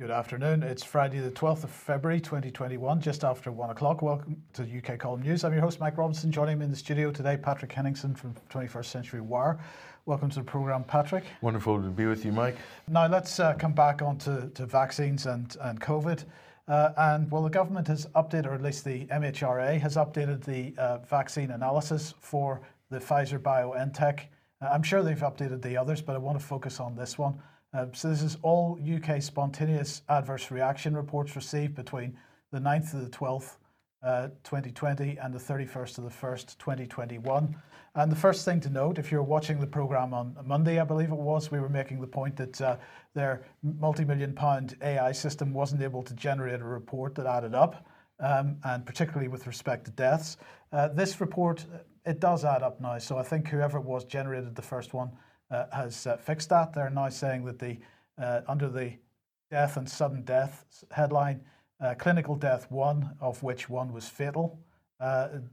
Good afternoon. It's Friday, the 12th of February 2021, just after one o'clock. Welcome to UK Column News. I'm your host, Mike Robinson. Joining me in the studio today, Patrick Henningsen from 21st Century Wire. Welcome to the programme, Patrick. Wonderful to be with you, Mike. Now, let's uh, come back on to, to vaccines and, and COVID. Uh, and well, the government has updated, or at least the MHRA has updated the uh, vaccine analysis for the Pfizer BioNTech. Uh, I'm sure they've updated the others, but I want to focus on this one. Uh, so this is all UK spontaneous adverse reaction reports received between the 9th to the 12th, uh, 2020 and the 31st of the 1st, 2021. And the first thing to note, if you're watching the programme on Monday, I believe it was, we were making the point that uh, their multi-million pound AI system wasn't able to generate a report that added up, um, and particularly with respect to deaths. Uh, this report, it does add up now. So I think whoever it was generated the first one has uh, fixed that. They're now saying that the uh, under the death and sudden death headline, clinical death one, of which one was fatal.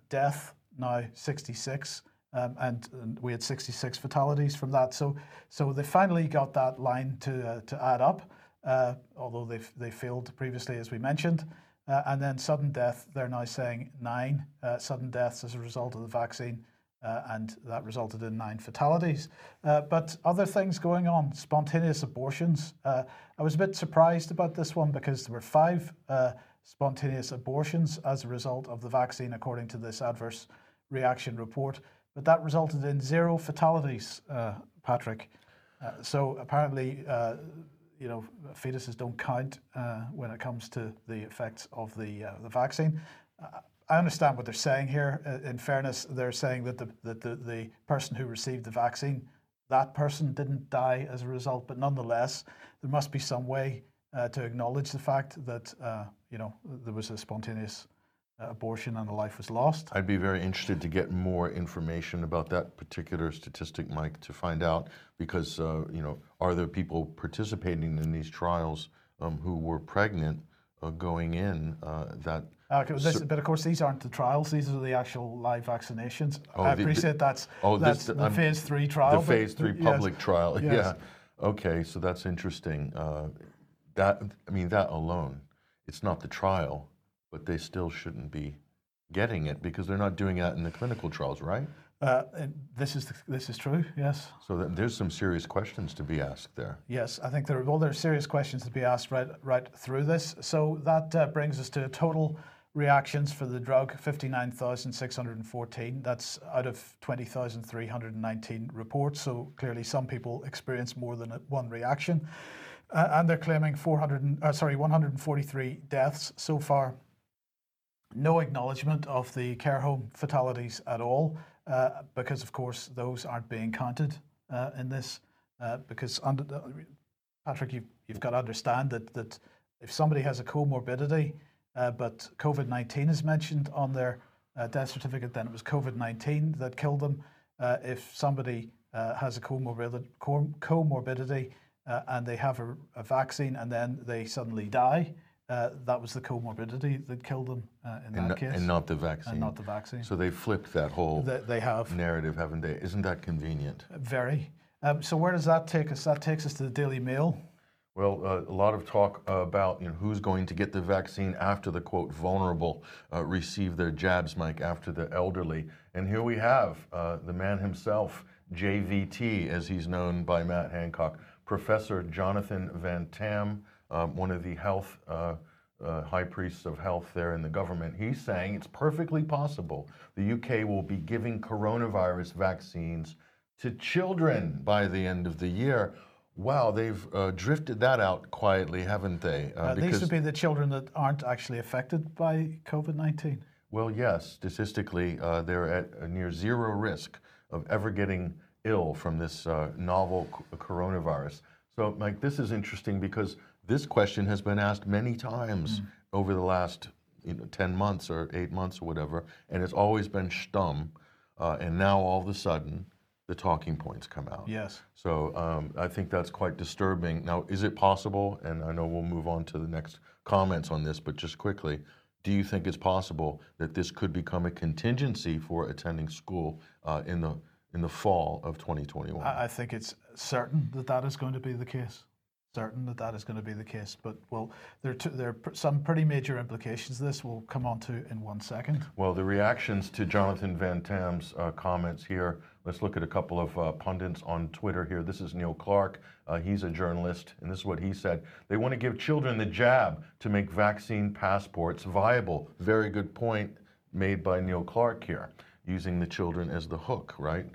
death now 66. Um, and, and, we had 66 fatalities from that. So, so they finally got that line to uh, to add up, uh, although they they failed previously, as we mentioned. Uh, and then sudden death, they're now saying nine sudden deaths as a result of the vaccine uh, and that resulted in nine fatalities. Uh, but other things going on, spontaneous abortions. Uh, I was a bit surprised about this one because there were five uh, spontaneous abortions as a result of the vaccine, according to this adverse reaction report. But that resulted in zero fatalities, uh, Patrick. Uh, so apparently, you know, fetuses don't count when it comes to the effects of the the vaccine. I understand what they're saying here. Uh, in fairness, they're saying that the, that the, the person who received the vaccine, that person didn't die as a result, but nonetheless, there must be some way uh, to acknowledge the fact that uh, you know there was a spontaneous uh, abortion and a life was lost. I'd be very interested to get more information about that particular statistic, Mike, to find out because uh, you know are there people participating in these trials um, who were pregnant going in that uh, this, but of course, these aren't the trials; these are the actual live vaccinations. Oh, I appreciate the, that's oh, that's this, the um, phase three trial. The phase three public yes, trial. Yes. Yeah. Okay, so that's interesting. Uh, that I mean, that alone, it's not the trial, but they still shouldn't be getting it because they're not doing that in the clinical trials, right? Uh, this is the, this is true. Yes. So there's some serious questions to be asked there. Yes, I think there are well, there are serious questions to be asked right right through this. So that uh, brings us to a total reactions for the drug 59,614. That's out of 20,319 reports. So clearly, some people experience more than one reaction. Uh, and they're claiming 400, uh, sorry, 143 deaths so far. No acknowledgement of the care home fatalities at all, uh, because of course those aren't being counted uh, in this. Uh, because under Patrick, you've, you've got to understand that that if somebody has a comorbidity, uh, but COVID 19 is mentioned on their uh, death certificate, then it was COVID 19 that killed them. Uh, if somebody uh, has a comorbidity, comorbidity uh, and they have a, a, vaccine and then they suddenly die, uh, that was the comorbidity that killed them in and that case. And not the vaccine. And not the vaccine. So they flipped that whole they, they have. narrative, haven't they? Isn't that convenient? Very. Um, so where does that take us? That takes us to the Daily Mail. Well, uh, a lot of talk about you know, who's going to get the vaccine after the quote vulnerable uh, receive their jabs, Mike, after the elderly. And here we have uh, the man himself, JVT, as he's known by Matt Hancock, Professor Jonathan Van Tam, um, one of the health uh, uh, high priests of health there in the government. He's saying it's perfectly possible the UK will be giving coronavirus vaccines to children by the end of the year. Wow, they've uh, drifted that out quietly, haven't they? Uh, uh, these would be the children that aren't actually affected by COVID 19. Well, yes, statistically, uh, they're at near zero risk of ever getting ill from this uh, novel coronavirus. So, Mike, this is interesting because this question has been asked many times mm. over the last you know, 10 months or eight months or whatever, and it's always been stum. Uh, and now all of a sudden, the talking points come out. Yes. So um, I think that's quite disturbing. Now, is it possible, and I know we'll move on to the next comments on this, but just quickly, do you think it's possible that this could become a contingency for attending school uh, in the in the fall of 2021? I think it's certain that that is going to be the case. certain that that is going to be the case. But well, there are, two, there are some pretty major implications. This we'll come on to in one second. Well, the reactions to Jonathan Van Tam's uh, comments here. Let's look at a couple of uh, pundits on Twitter here. This is Neil Clark. Uh, he's a journalist, and this is what he said. They want to give children the jab to make vaccine passports viable. Very good point made by Neil Clark here, using the children as the hook, right?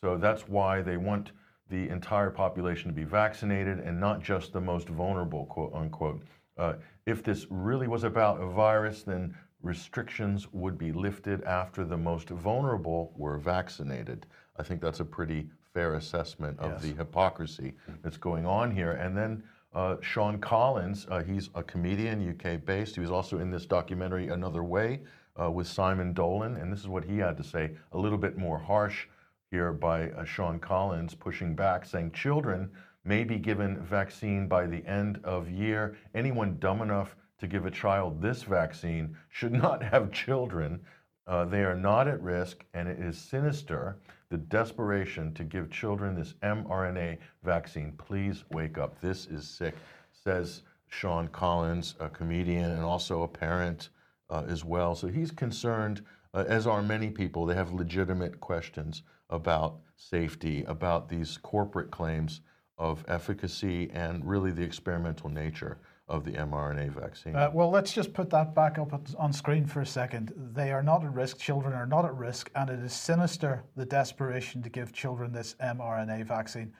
So that's why they want the entire population to be vaccinated and not just the most vulnerable, quote unquote. Uh, if this really was about a virus, then restrictions would be lifted after the most vulnerable were vaccinated. I think that's a pretty fair assessment of Yes. the hypocrisy that's going on here. And then uh, Sean Collins, uh, he's a comedian, UK based. He was also in this documentary Another Way uh, with Simon Dolan. And this is what he had to say, a little bit more harsh here by uh, Sean Collins, pushing back, saying children may be given vaccine by the end of year. Anyone dumb enough to give a child this vaccine should not have children. Uh, they are not at risk, and it is sinister the desperation to give children this mRNA vaccine. Please wake up. This is sick, says Sean Collins, a comedian and also a parent uh, as well. So he's concerned, uh, as are many people. They have legitimate questions about safety, about these corporate claims of efficacy, and really the experimental nature of the mRNA vaccine. Uh, well, let's just put that back up on screen for a second. They are not at risk. Children are not at risk, and it is sinister the desperation to give children this mRNA vaccine.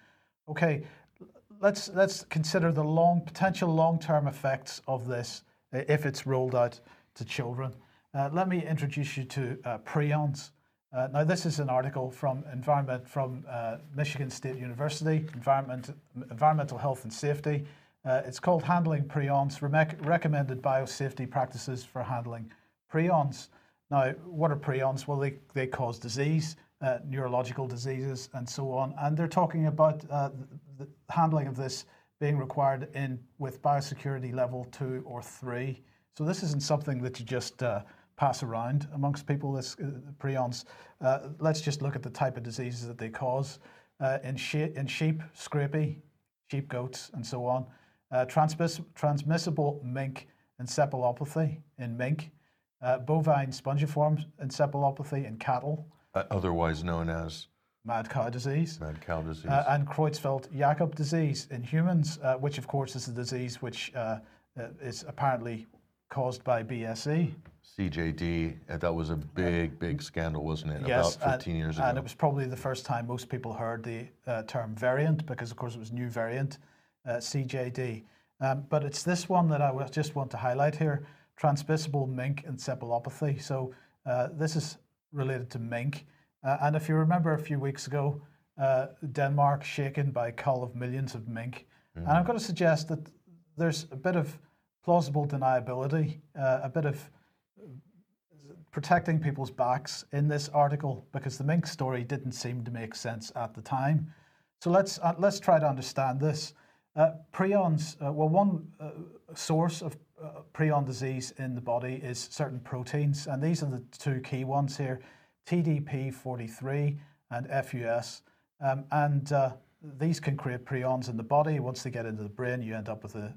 Okay, let's let's consider the long potential long-term effects of this if it's rolled out to children. Uh, let me introduce you to uh, prions. Uh, now, this is an article from Environment from uh, Michigan State University, Environment, Environmental Health and Safety. Uh, it's called Handling Prions, Remec- Recommended Biosafety Practices for Handling Prions. Now, what are prions? Well, they, they cause disease, uh, neurological diseases, and so on. And they're talking about uh, the handling of this being required in with biosecurity level two or three. So this isn't something that you just uh, pass around amongst people. This uh, prions. Uh, let's just look at the type of diseases that they cause uh, in, she- in sheep, scrapie, sheep, goats, and so on. Uh, transmiss- transmissible mink encephalopathy in mink, uh, bovine spongiform encephalopathy in cattle, otherwise known as mad cow disease, mad cow disease. and Creutzfeldt-Jakob disease in humans, which of course is a disease which is apparently caused by BSE. CJD, uh, that was a big, big scandal, wasn't it? Yes, About 15 and, years ago. and it was probably the first time most people heard the uh, term variant because, of course, it was new variant, uh, CJD. Um, but it's this one that I just want to highlight here: transmissible mink encephalopathy. So uh, this is related to mink, uh, and if you remember a few weeks ago, uh, Denmark shaken by a cull of millions of mink, and I'm going to suggest that there's a bit of plausible deniability, uh, a bit of protecting people's backs in this article because the mink story didn't seem to make sense at the time. So let's uh, let's try to understand this. Uh, prions, uh, well, one uh, source of uh, prion disease in the body is certain proteins, and these are the two key ones here: TDP43 and FUS. Um, and uh, these can create prions in the body. Once they get into the brain, you end up with a,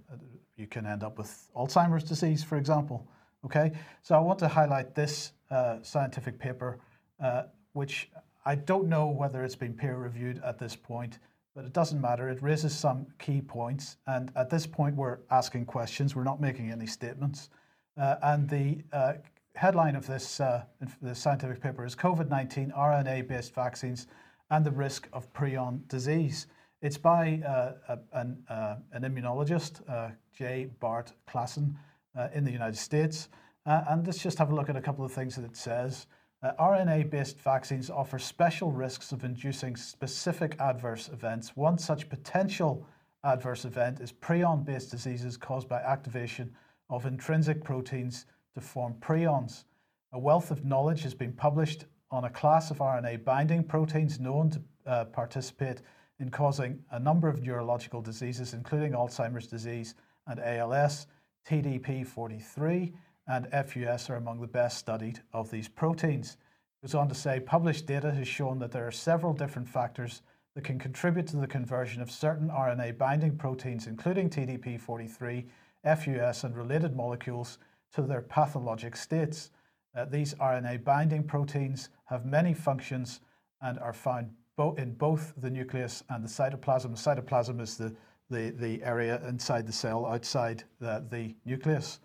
you can end up with Alzheimer's disease, for example. Okay, so I want to highlight this uh, scientific paper, uh, which I don't know whether it's been peer reviewed at this point, but it doesn't matter. It raises some key points, and at this point, we're asking questions. We're not making any statements. Uh, and the uh, headline of this, uh, this scientific paper is COVID 19 RNA based vaccines and the risk of prion disease. It's by uh, an, uh, an immunologist, uh, J. Bart Classen, uh, in the United States. Uh, and let's just have a look at a couple of things that it says. Uh, RNA based vaccines offer special risks of inducing specific adverse events. One such potential adverse event is prion based diseases caused by activation of intrinsic proteins to form prions. A wealth of knowledge has been published on a class of RNA binding proteins known to participate in causing a number of neurological diseases, including Alzheimer's disease and ALS. TDP43 and FUS are among the best studied of these proteins. It goes on to say published data has shown that there are several different factors that can contribute to the conversion of certain RNA binding proteins, including TDP43, FUS, and related molecules, to their pathologic states. Uh, these RNA binding proteins have many functions and are found bo in both the nucleus and the cytoplasm. The cytoplasm is the, the, the area inside the cell outside the, the nucleus.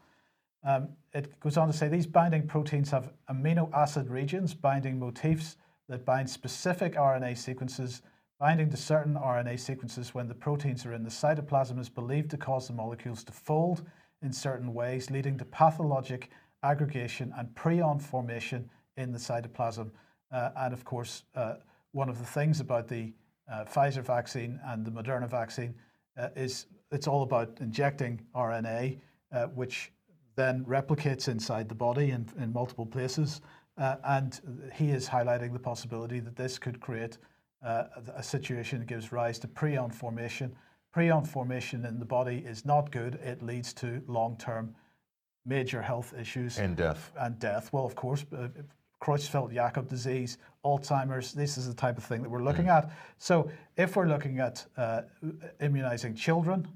Um, it goes on to say these binding proteins have amino acid regions, binding motifs that bind specific RNA sequences. Binding to certain RNA sequences when the proteins are in the cytoplasm is believed to cause the molecules to fold in certain ways, leading to pathologic aggregation and prion formation in the cytoplasm. Uh, and of course, uh, one of the things about the uh, Pfizer vaccine and the Moderna vaccine uh, is it's all about injecting RNA, uh, which then replicates inside the body in, in multiple places. Uh, and he is highlighting the possibility that this could create uh, a situation that gives rise to prion formation. Prion formation in the body is not good. It leads to long-term major health issues and death. And death. Well, of course, uh, Creutzfeldt-Jakob disease, Alzheimer's. This is the type of thing that we're looking mm. at. So, if we're looking at uh, immunizing children,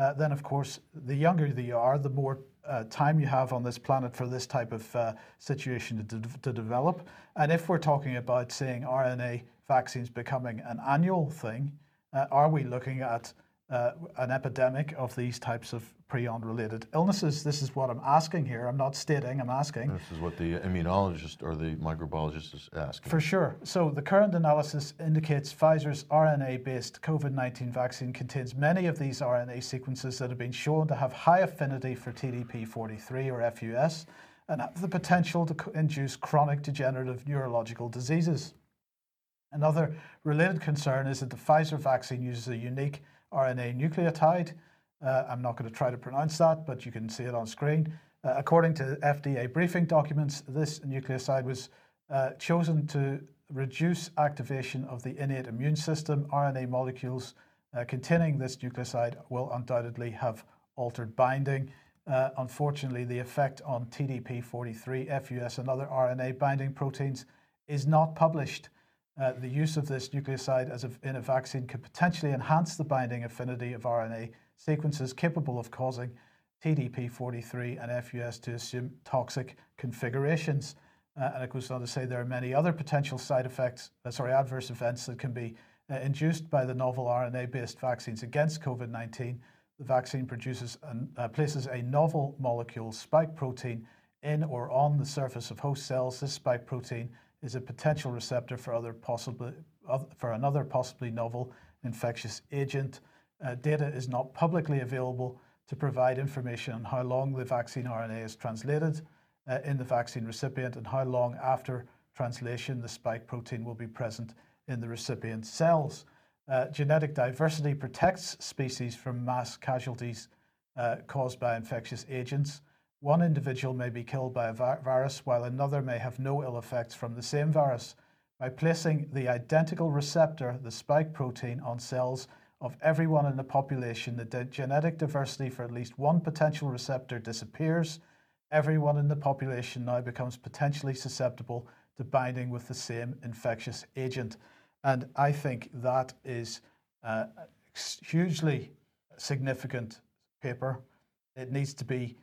uh, then of course, the younger you are, the more uh, time you have on this planet for this type of uh, situation to, de- to develop. And if we're talking about seeing RNA vaccines becoming an annual thing, uh, are we looking at uh, an epidemic of these types of prion related illnesses? This is what I'm asking here. I'm not stating, I'm asking. This is what the immunologist or the microbiologist is asking. For sure. So the current analysis indicates Pfizer's RNA based COVID 19 vaccine contains many of these RNA sequences that have been shown to have high affinity for TDP43 or FUS and have the potential to induce chronic degenerative neurological diseases. Another related concern is that the Pfizer vaccine uses a unique RNA nucleotide. Uh, I'm not going to try to pronounce that, but you can see it on screen. Uh, according to FDA briefing documents, this nucleoside was uh, chosen to reduce activation of the innate immune system. RNA molecules uh, containing this nucleoside will undoubtedly have altered binding. Uh, unfortunately, the effect on TDP43, FUS, and other RNA binding proteins is not published. Uh, the use of this nucleoside as a, in a vaccine could potentially enhance the binding affinity of RNA sequences capable of causing TDP43 and FUS to assume toxic configurations. Uh, and it goes on to say there are many other potential side effects, uh, sorry, adverse events that can be uh, induced by the novel RNA-based vaccines against COVID-19. The vaccine produces and uh, places a novel molecule spike protein in or on the surface of host cells. This spike protein is a potential receptor for other possibly for another possibly novel infectious agent. Uh, data is not publicly available to provide information on how long the vaccine RNA is translated uh, in the vaccine recipient and how long after translation the spike protein will be present in the recipient cells. Uh, genetic diversity protects species from mass casualties uh, caused by infectious agents. One individual may be killed by a virus while another may have no ill effects from the same virus. By placing the identical receptor, the spike protein, on cells of everyone in the population, the genetic diversity for at least one potential receptor disappears. Everyone in the population now becomes potentially susceptible to binding with the same infectious agent. And I think that is a hugely significant paper. It needs to be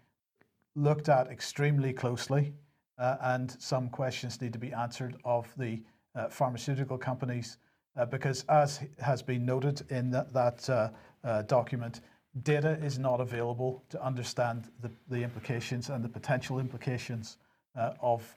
looked at extremely closely, uh, and some questions need to be answered of the uh, pharmaceutical companies uh, because, as has been noted in that, that uh, uh, document, data is not available to understand the, the implications and the potential implications of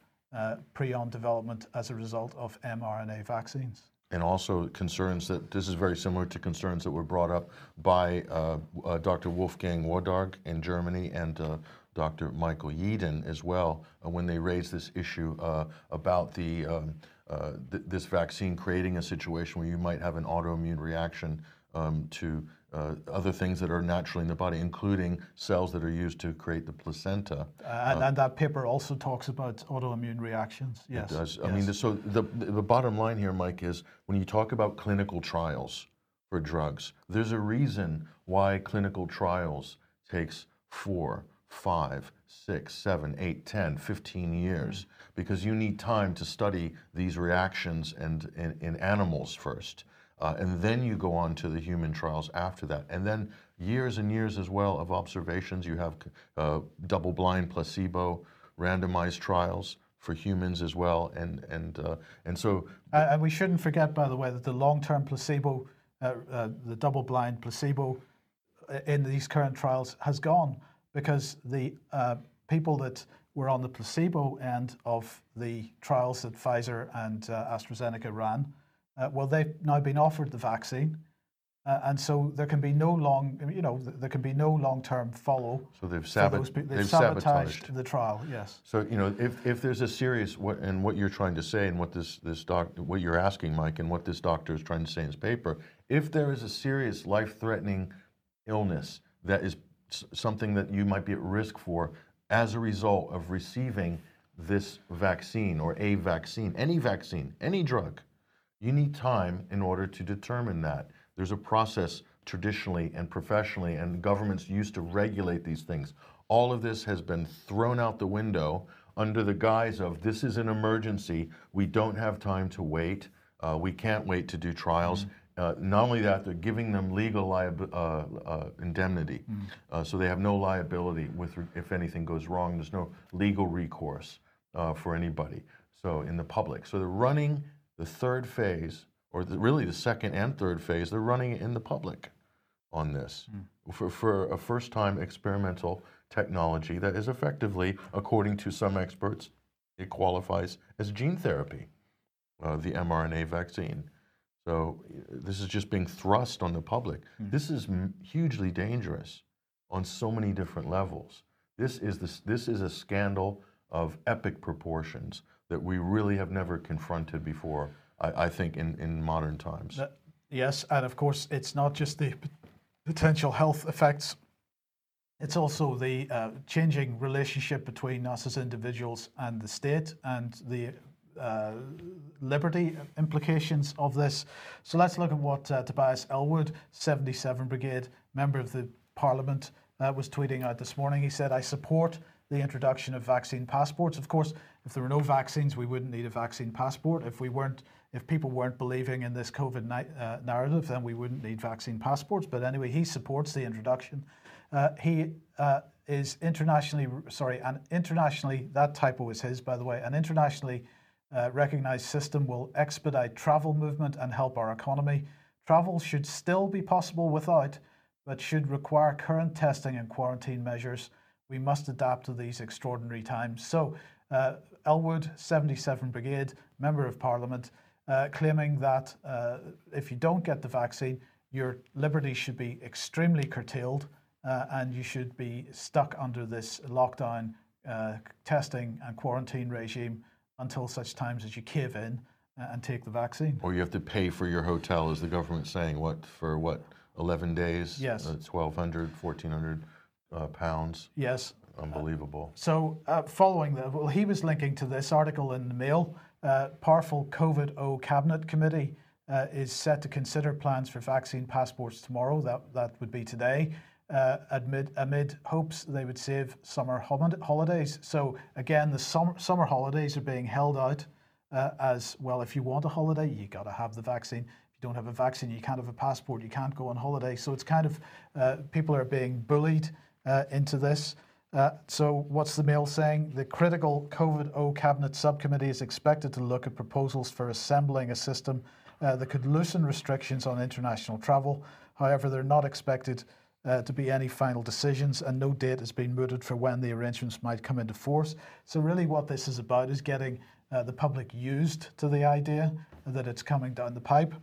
prion development as a result of mRNA vaccines and also concerns that this is very similar to concerns that were brought up by uh, uh, Dr. Wolfgang Wodarg in Germany and uh, Dr. Michael Yeadon as well uh, when they raised this issue uh, about the um, uh, th this vaccine creating a situation where you might have an autoimmune reaction um, to uh, other things that are naturally in the body, including cells that are used to create the placenta. Uh, and, and, that paper also talks about autoimmune reactions. Yes. It does. Yes. I mean, so the, the bottom line here, Mike, is when you talk about clinical trials for drugs, there's a reason why clinical trials takes four, five, six, seven, eight, 10, 15 years, because you need time to study these reactions and in, in animals first. Uh, and then you go on to the human trials after that. And then years and years as well of observations. You have uh, double blind placebo randomized trials for humans as well. And, and, uh, and so. Uh, and we shouldn't forget, by the way, that the long term placebo, uh, uh, the double blind placebo in these current trials has gone because the people that were on the placebo end of the trials that Pfizer and AstraZeneca ran uh, well, they've now been offered the vaccine. Uh, and so there can be no long, you know, there can be no long-term follow. So they've, sabot- they've, they've sabotaged, sabotaged the trial. Yes. So you know, if, if there's a serious what and what you're trying to say and what this this doc what you're asking, Mike, and what this doctor is trying to say in his paper, if there is a serious life-threatening illness that is something that you might be at risk for as a result of receiving this vaccine or a vaccine, any vaccine, any drug you need time in order to determine that. There's a process traditionally and professionally, and governments used to regulate these things. All of this has been thrown out the window under the guise of this is an emergency. We don't have time to wait. Uh, we can't wait to do trials. Mm-hmm. Uh, not only that, they're giving them legal liab- uh, uh indemnity, mm. so they have no liability with if anything goes wrong. There's no legal recourse uh, for anybody. So in the public, so they're running the third phase, or the, really the second and third phase, they're running in the public on this mm. for, for a first time experimental technology that is effectively, according to some experts, it qualifies as gene therapy, uh, the mRNA vaccine. So this is just being thrust on the public. Mm. This is hugely dangerous on so many different levels. This is, this, this is a scandal of epic proportions that we really have never confronted before, I, I think, in, in modern times. yes, and of course, it's not just the potential health effects, it's also the uh, changing relationship between us as individuals and the state and the uh, liberty implications of this. So let's look at what uh, Tobias Ellwood, 77 Brigade, member of the Parliament, uh, was tweeting out this morning. He said, I support the introduction of vaccine passports. Of course, if there were no vaccines, we wouldn't need a vaccine passport. If we weren't, if people weren't believing in this COVID uh, narrative, then we wouldn't need vaccine passports. But anyway, he supports the introduction. Uh, he is internationally, sorry, and internationally, that typo is his, by the way, and internationally recognized system will expedite travel movement and help our economy. Travel should still be possible without, but should require current testing and quarantine measures we must adapt to these extraordinary times. So, uh, Ellwood, 77 Brigade, Member of Parliament, uh, claiming that uh, if you don't get the vaccine, your liberties should be extremely curtailed uh, and you should be stuck under this lockdown uh, testing and quarantine regime until such times as you cave in uh, and take the vaccine. Or you have to pay for your hotel, as the government's saying, what, for what, 11 days? Yes. 1,200, 1,400 uh, pounds. Yes. Unbelievable. So, uh, following that, well, he was linking to this article in the Mail. Uh, powerful COVID O cabinet committee uh, is set to consider plans for vaccine passports tomorrow. That that would be today. Uh, amid amid hopes they would save summer holidays. So again, the summer summer holidays are being held out uh, as well. If you want a holiday, you got to have the vaccine. If you don't have a vaccine, you can't have a passport. You can't go on holiday. So it's kind of uh, people are being bullied uh, into this. Uh, so, what's the Mail saying? The critical COVID O Cabinet Subcommittee is expected to look at proposals for assembling a system uh, that could loosen restrictions on international travel. However, they're not expected to be any final decisions, and no date has been mooted for when the arrangements might come into force. So, really, what this is about is getting uh, the public used to the idea that it's coming down the pipe,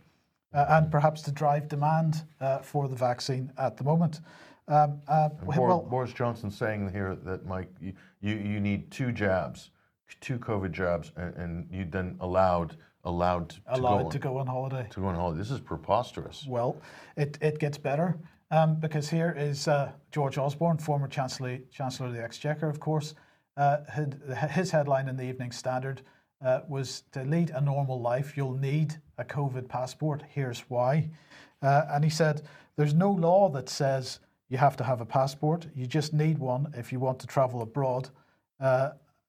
uh, and perhaps to drive demand uh, for the vaccine at the moment. Um, uh, well, Boris Johnson saying here that Mike, you, you, need two jabs, two COVID jabs, and, and you then allowed allowed to, allowed go to go on holiday. To go on holiday. This is preposterous. Well, it, it gets better um, because here is uh, George Osborne, former Chancellor Chancellor of the Exchequer, of course. Uh, his headline in the Evening Standard uh, was to lead a normal life, you'll need a COVID passport. Here's why. Uh, and he said, There's no law that says you have to have a passport. You just need one if you want to travel abroad.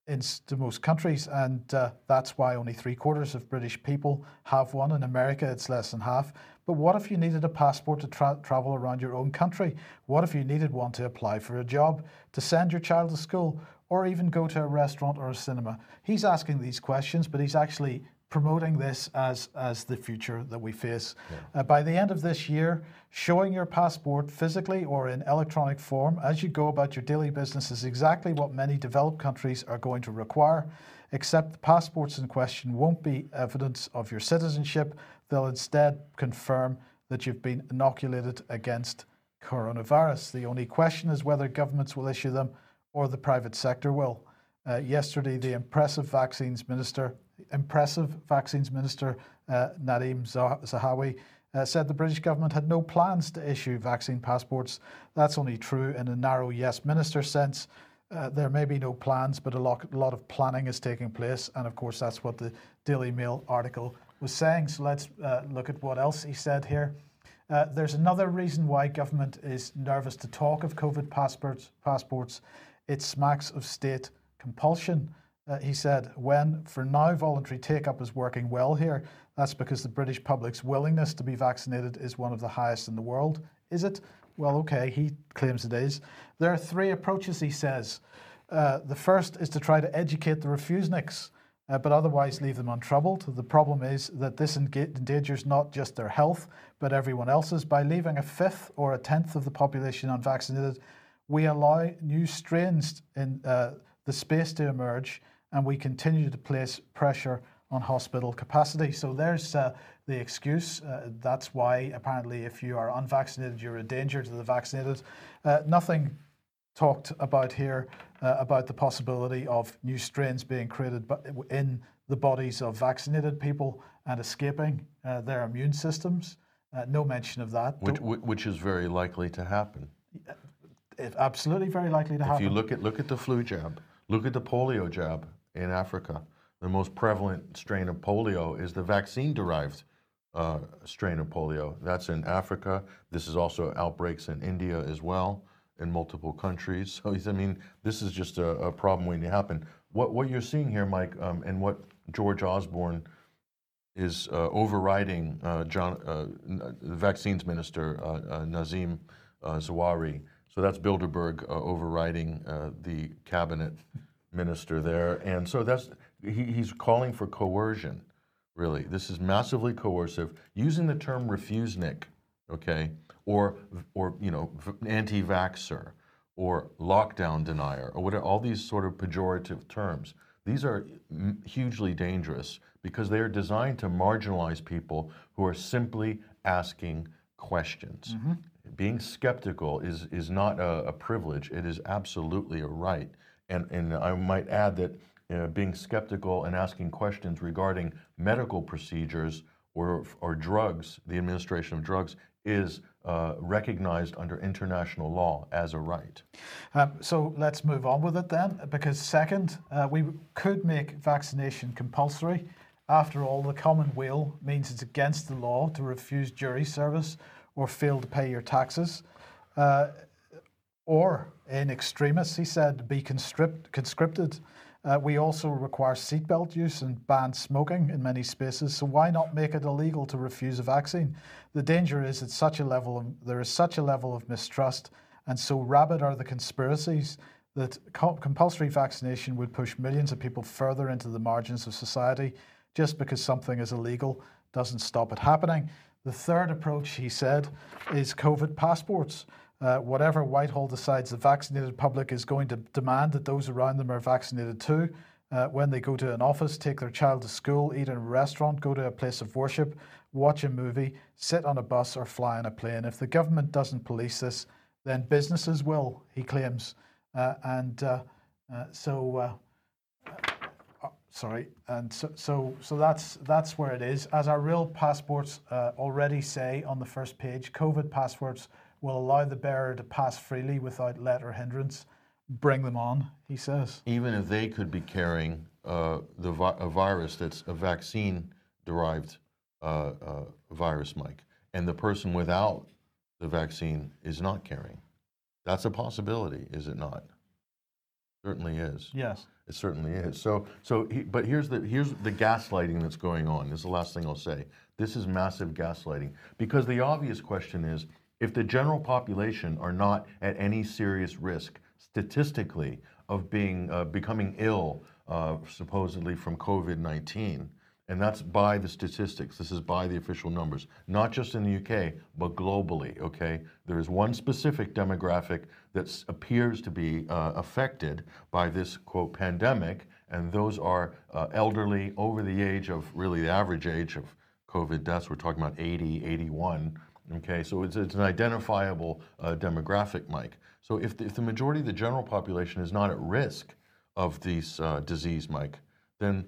In most countries, and uh, that's why only three quarters of British people have one. In America, it's less than half. But what if you needed a passport to tra- travel around your own country? What if you needed one to apply for a job, to send your child to school, or even go to a restaurant or a cinema? He's asking these questions, but he's actually promoting this as, as the future that we face. Uh, by the end of this year, showing your passport physically or in electronic form as you go about your daily business is exactly what many developed countries are going to require, except the passports in question won't be evidence of your citizenship. They'll instead confirm that you've been inoculated against coronavirus. The only question is whether governments will issue them or the private sector will. Uh, yesterday, the impressive vaccines minister, impressive vaccines minister uh, Zahawi, uh, said the British government had no plans to issue vaccine passports. That's only true in a narrow yes minister sense. Uh, there may be no plans, but a lot, a lot of planning is taking place, and of course, that's what the Daily Mail article was saying. So let's uh, look at what else he said here. Uh, there's another reason why government is nervous to talk of COVID passports. Passports, it smacks of state compulsion. Uh, he said, when for now voluntary take up is working well here, that's because the British public's willingness to be vaccinated is one of the highest in the world. Is it? Well, okay, he claims it is. There are three approaches, he says. Uh, the first is to try to educate the refuseniks, uh, but otherwise leave them untroubled. The problem is that this endangers not just their health, but everyone else's. By leaving a fifth or a tenth of the population unvaccinated, we allow new strains in uh, the space to emerge, and we continue to place pressure on hospital capacity. So there's uh, the excuse. Uh, that's why apparently, if you are unvaccinated, you're a danger to the vaccinated. Uh, nothing talked about here uh, about the possibility of new strains being created in the bodies of vaccinated people and escaping uh, their immune systems. Uh, no mention of that. Which, which is very likely to happen. It- absolutely very likely to happen. If you look at look at the flu jab, look at the polio jab in Africa. The most prevalent strain of polio is the vaccine-derived uh, strain of polio. That's in Africa. This is also outbreaks in India as well, in multiple countries. So I mean, this is just a, a problem waiting to happen. What what you're seeing here, Mike, um, and what George Osborne is uh, overriding uh, John, uh, the vaccines minister uh, uh, Nazim uh, Zahawi. So that's Bilderberg overriding the cabinet minister there, and so that's he, he's calling for coercion. Really, this is massively coercive, using the term refusenik, okay, or or you know anti-vaxxer, or lockdown denier, or whatever. All these sort of pejorative terms. These are mm, hugely dangerous because they are designed to marginalize people who are simply asking questions. Mm-hmm. Being skeptical is, is not a, a privilege, it is absolutely a right. And, and I might add that being skeptical and asking questions regarding medical procedures or, or drugs, the administration of drugs, is uh, recognized under international law as a right. Um, so let's move on with it then, because second, uh, we could make vaccination compulsory. After all, the common weal means it's against the law to refuse jury service or fail to pay your taxes. Uh, or in extremis, he said, be conscript, conscripted. Uh, we also require seatbelt use and ban smoking in many spaces. So why not make it illegal to refuse a vaccine? The danger is at such a level of, there is such a level of mistrust, and so rabid are the conspiracies that co- compulsory vaccination would push millions of people further into the margins of society. Just because something is illegal doesn't stop it happening. The third approach, he said, is COVID passports. Uh, whatever Whitehall decides the vaccinated public is going to demand that those around them are vaccinated too. Uh, when they go to an office, take their child to school, eat in a restaurant, go to a place of worship, watch a movie, sit on a bus, or fly on a plane. If the government doesn't police this, then businesses will, he claims. Uh, and uh, uh, so, uh, sorry, and so, so, so that's that's where it is. As our real passports already say on the first page, COVID passports will allow the bearer to pass freely without let or hindrance. Bring them on, he says. Even if they could be carrying uh, the vi- a virus that's a vaccine-derived uh, uh, virus, Mike, and the person without the vaccine is not carrying, that's a possibility, is it not? Certainly is. Yes. It certainly is. So, so, he, but here's the here's the gaslighting that's going on. This is the last thing I'll say. This is massive gaslighting because the obvious question is, if the general population are not at any serious risk statistically of being uh, becoming ill, uh, supposedly from COVID nineteen, and that's by the statistics. This is by the official numbers, not just in the UK, but globally. Okay, there is one specific demographic that appears to be uh, affected by this quote pandemic, and those are uh, elderly over the age of really the average age of COVID deaths. We're talking about 80, 81. Okay, so it's, it's an identifiable uh, demographic, Mike. So if the, if the majority of the general population is not at risk of this uh, disease, Mike, then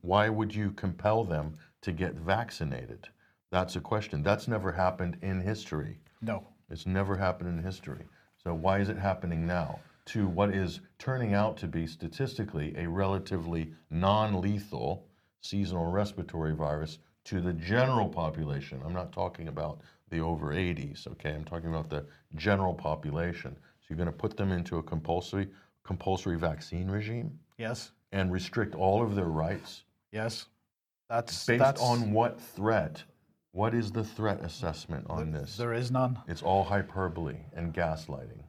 why would you compel them to get vaccinated? That's a question. That's never happened in history. No. It's never happened in history. So why is it happening now to what is turning out to be statistically a relatively non-lethal seasonal respiratory virus to the general population? I'm not talking about the over 80s, okay? I'm talking about the general population. So you're going to put them into a compulsory compulsory vaccine regime Yes. and restrict all of their rights Yes. That's based that's, on what threat? What is the threat assessment on this? There is none. It's all hyperbole and gaslighting.